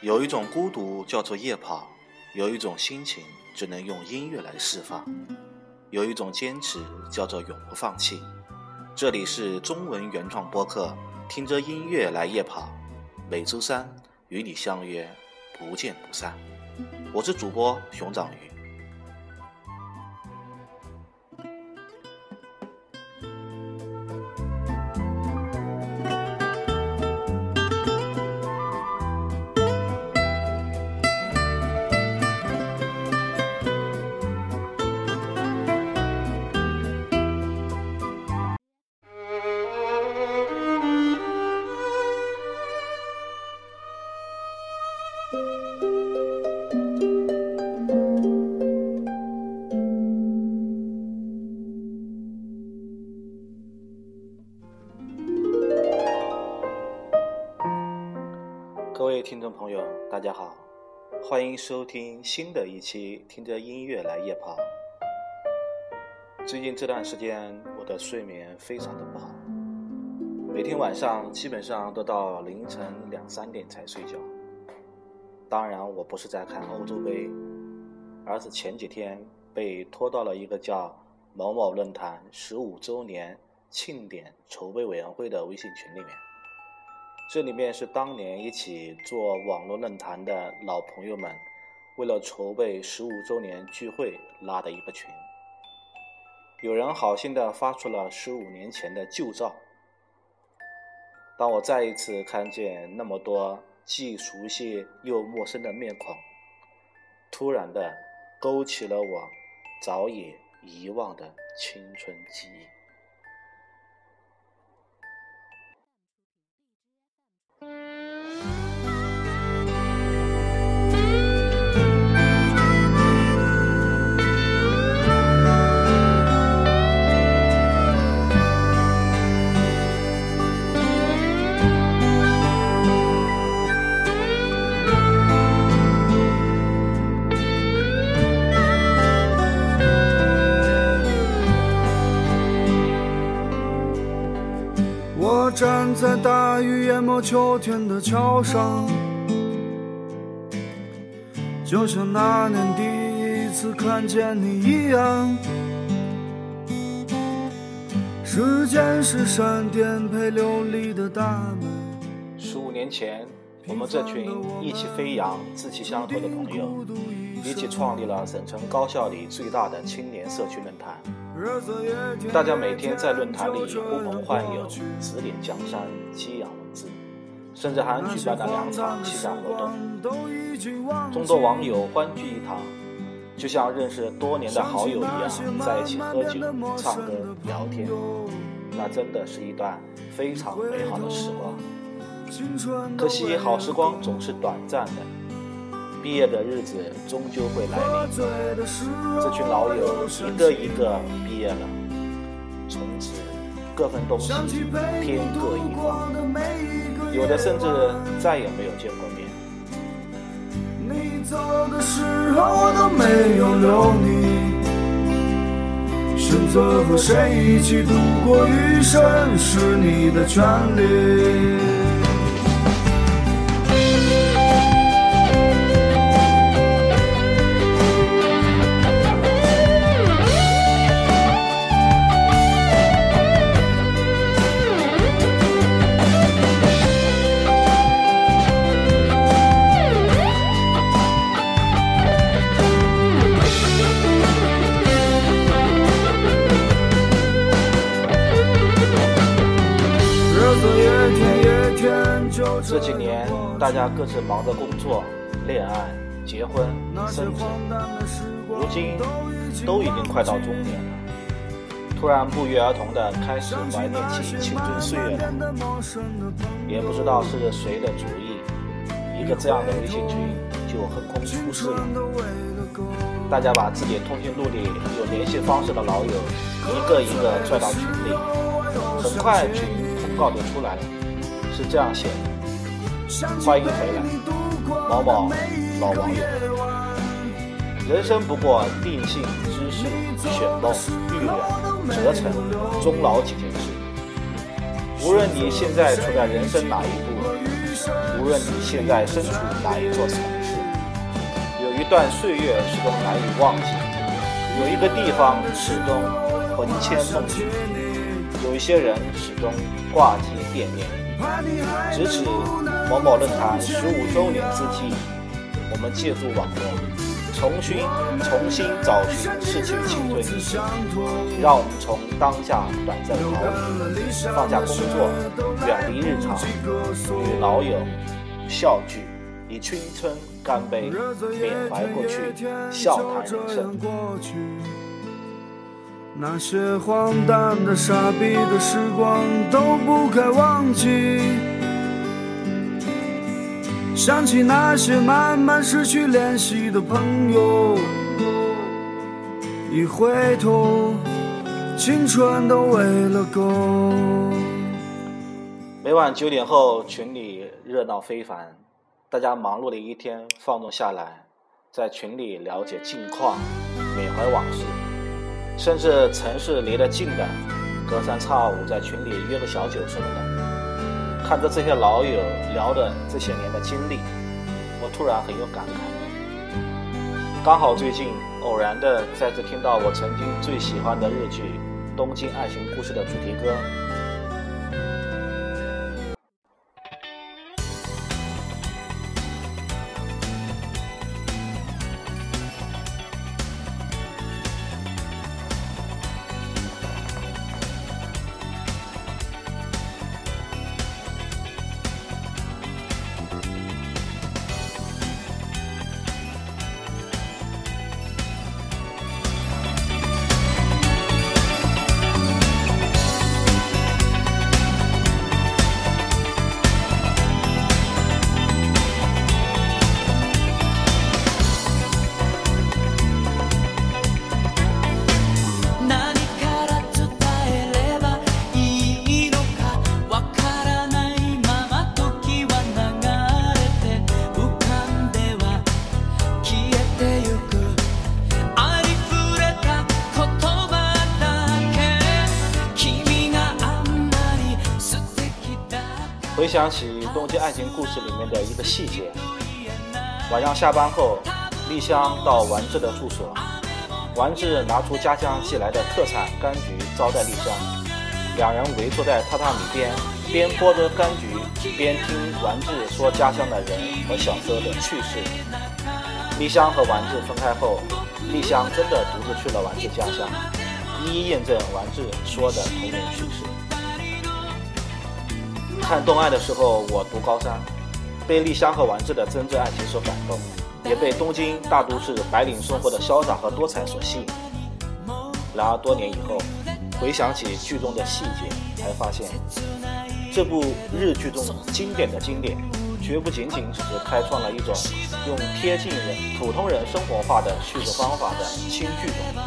有一种孤独叫做夜跑，有一种心情只能用音乐来释放，有一种坚持叫做永不放弃。这里是中文原创播客，听着音乐来夜跑，每周三与你相约，不见不散。我是主播熊掌鱼。位听众朋友，大家好，欢迎收听新的一期《听着音乐来夜跑》。最近这段时间，我的睡眠非常的不好，每天晚上基本上都到凌晨两三点才睡觉。当然，我不是在看欧洲杯，而是前几天被拖到了一个叫“某某论坛十五周年庆典筹备委员会”的微信群里面。这里面是当年一起做网络论坛的老朋友们，为了筹备十五周年聚会拉的一个群。有人好心的发出了十五年前的旧照。当我再一次看见那么多既熟悉又陌生的面孔，突然的勾起了我早已遗忘的青春记忆。我站在大雨淹没秋天的桥上，就像那年第一次看见你一样。时间是闪电陪流离的大门。十五年前，我们这群意气飞扬、志气相投的朋友，一起创立了省城高校里最大的青年社区论坛。大家每天在论坛里呼朋唤友，指点江山，激扬文字，甚至还举办了两场气象活动。众多网友欢聚一堂，就像认识多年的好友一样，在一起喝酒、唱歌、聊天，那真的是一段非常美好的时光。可惜好时光总是短暂的。毕业的日子终究会来临，这群老友一个一个毕业了，从此各分东西，天各一方，有的甚至再也没有见过面。你走的时候我都没有留你，选择和谁一起度过余生是你的权利。各自忙着工作、恋爱、结婚、生子，如今都已经快到中年了，突然不约而同的开始怀念起青春岁月了。也不知道是谁的主意，一个这样的微信群就横空出世了。大家把自己通讯录里有联系方式的老友一个一个拽到群里，很快群通告就出来了，是这样写的。欢迎回来，某某老网友。人生不过定性、知识、选梦、预远、折成、终老几件事。无论你现在处在人生哪一步，无论你现在身处哪一座城市，有一段岁月始终难以忘记，有一个地方始终魂牵梦萦，有一些人始终挂记惦念。值此某某论坛十五周年之际，我们借助网络。重新重新找寻逝去青春，让我们从当下短暂逃离，放下工作，远离日常，与老友笑聚，以青春干杯，缅怀过去，笑谈人生。那些荒诞的、傻逼的时光都不该忘记。想起那些慢慢失去联系的朋友，一回头，青春都喂了狗。每晚九点后，群里热闹非凡，大家忙碌的一天放纵下来，在群里了解近况，缅怀往事，甚至城市离得近的，隔三差五在群里约个小酒什么的。看着这些老友聊的这些年的经历，我突然很有感慨。刚好最近偶然的再次听到我曾经最喜欢的日剧《东京爱情故事》的主题歌。回想起《东京爱情故事》里面的一个细节：晚上下班后，丽香到丸治的住所，丸治拿出家乡寄来的特产柑橘招待丽香，两人围坐在榻榻米边，边剥着柑橘，边听丸治说家乡的人和小时候的趣事。丽香和丸治分开后，丽香真的独自去了丸治家乡，一一验证丸治说的童年趣事。看《动爱》的时候，我读高三，被丽香和丸子的真挚爱情所感动，也被东京大都市白领生活的潇洒和多彩所吸引。然而多年以后，回想起剧中的细节，才发现这部日剧中经典的经典，绝不仅仅只是开创了一种用贴近人普通人生活化的叙述方法的新剧种。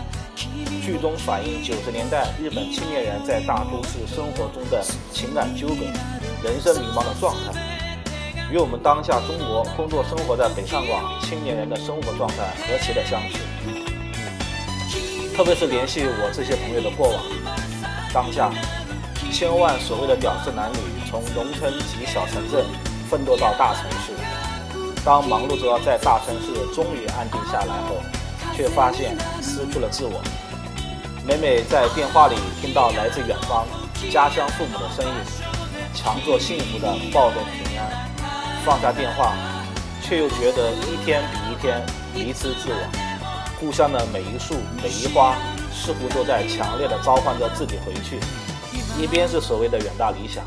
剧中反映九十年代日本青年人在大都市生活中的情感纠葛。人生迷茫的状态，与我们当下中国工作生活在北上广青年人的生活状态何其的相似。特别是联系我这些朋友的过往，当下千万所谓的屌丝男女从农村及小城镇奋斗到大城市，当忙碌着在大城市终于安定下来后，却发现失去了自我。每每在电话里听到来自远方家乡父母的声音。强作幸福的抱着平安，放下电话，却又觉得一天比一天迷失自我。故乡的每一树每一花，似乎都在强烈的召唤着自己回去。一边是所谓的远大理想，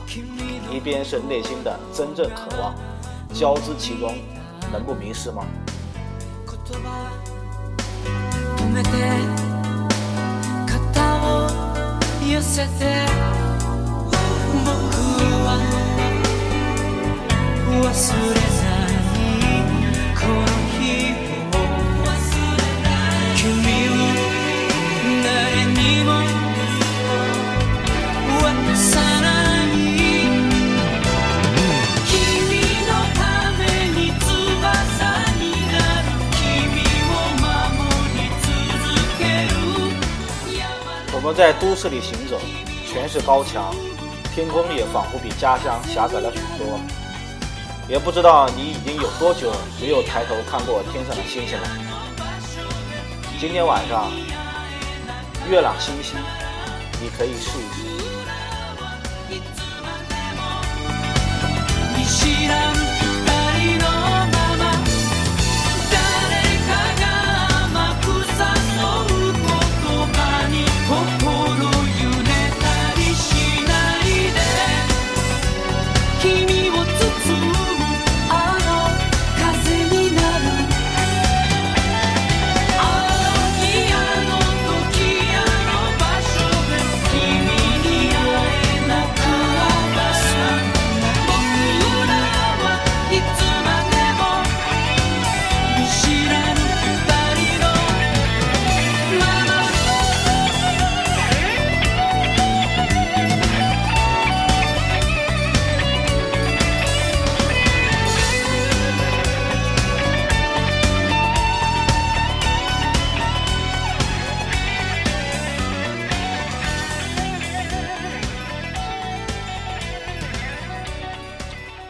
一边是内心的真正渴望，交织其中，能不迷失吗？我们在都市里行走，全是高墙，天空也仿佛比家乡狭窄了许多。也不知道你已经有多久没有抬头看过天上的星星了。今天晚上月朗星稀，你可以试一试。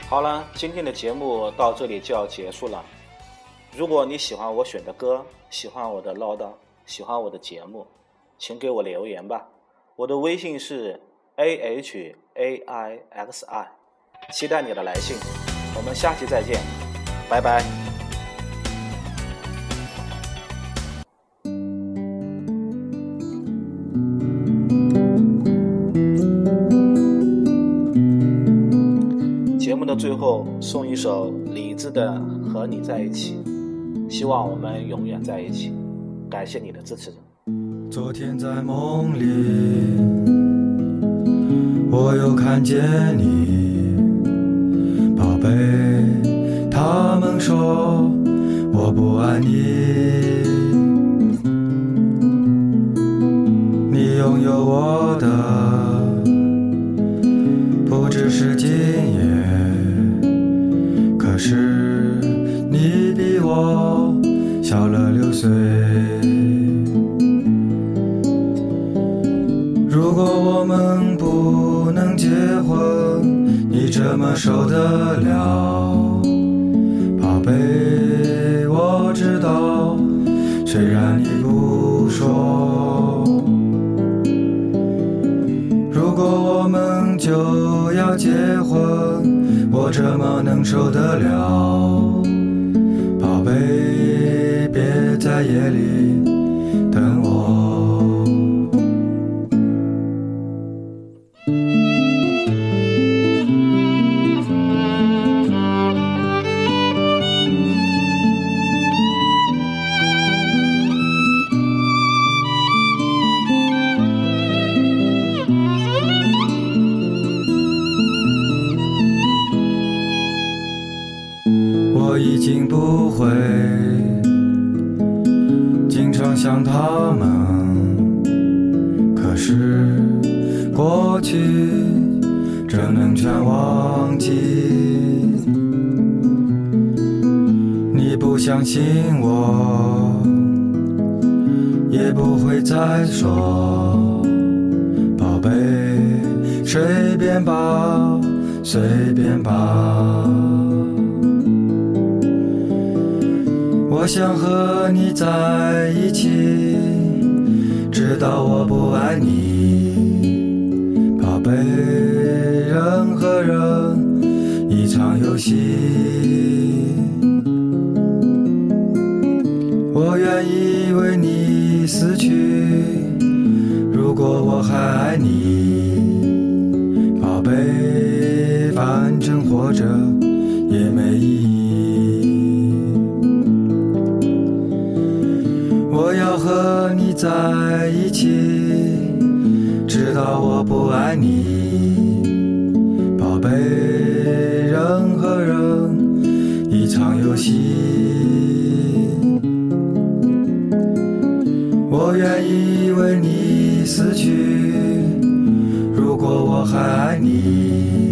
好了，今天的节目到这里就要结束了。如果你喜欢我选的歌，喜欢我的唠叨，喜欢我的节目，请给我留言吧。我的微信是 a h a i x i，期待你的来信。我们下期再见，拜拜。到最后送一首李子的《和你在一起》，希望我们永远在一起。感谢你的支持。昨天在梦里，我又看见你，宝贝。他们说我不爱你，你拥有我的受得了？宝贝，我知道，虽然你不说。如果我们就要结婚。我怎么能受得了？宝贝，别在夜里会经常想他们，可是过去怎能全忘记？你不相信我，也不会再说，宝贝，随便吧，随便吧。我想和你在一起，直到我不爱你，宝贝。人和人一场游戏，我愿意为你死去。如果我还爱你，宝贝，反正活着在一起，直到我不爱你，宝贝。人和人一场游戏，我愿意为你死去。如果我还爱你，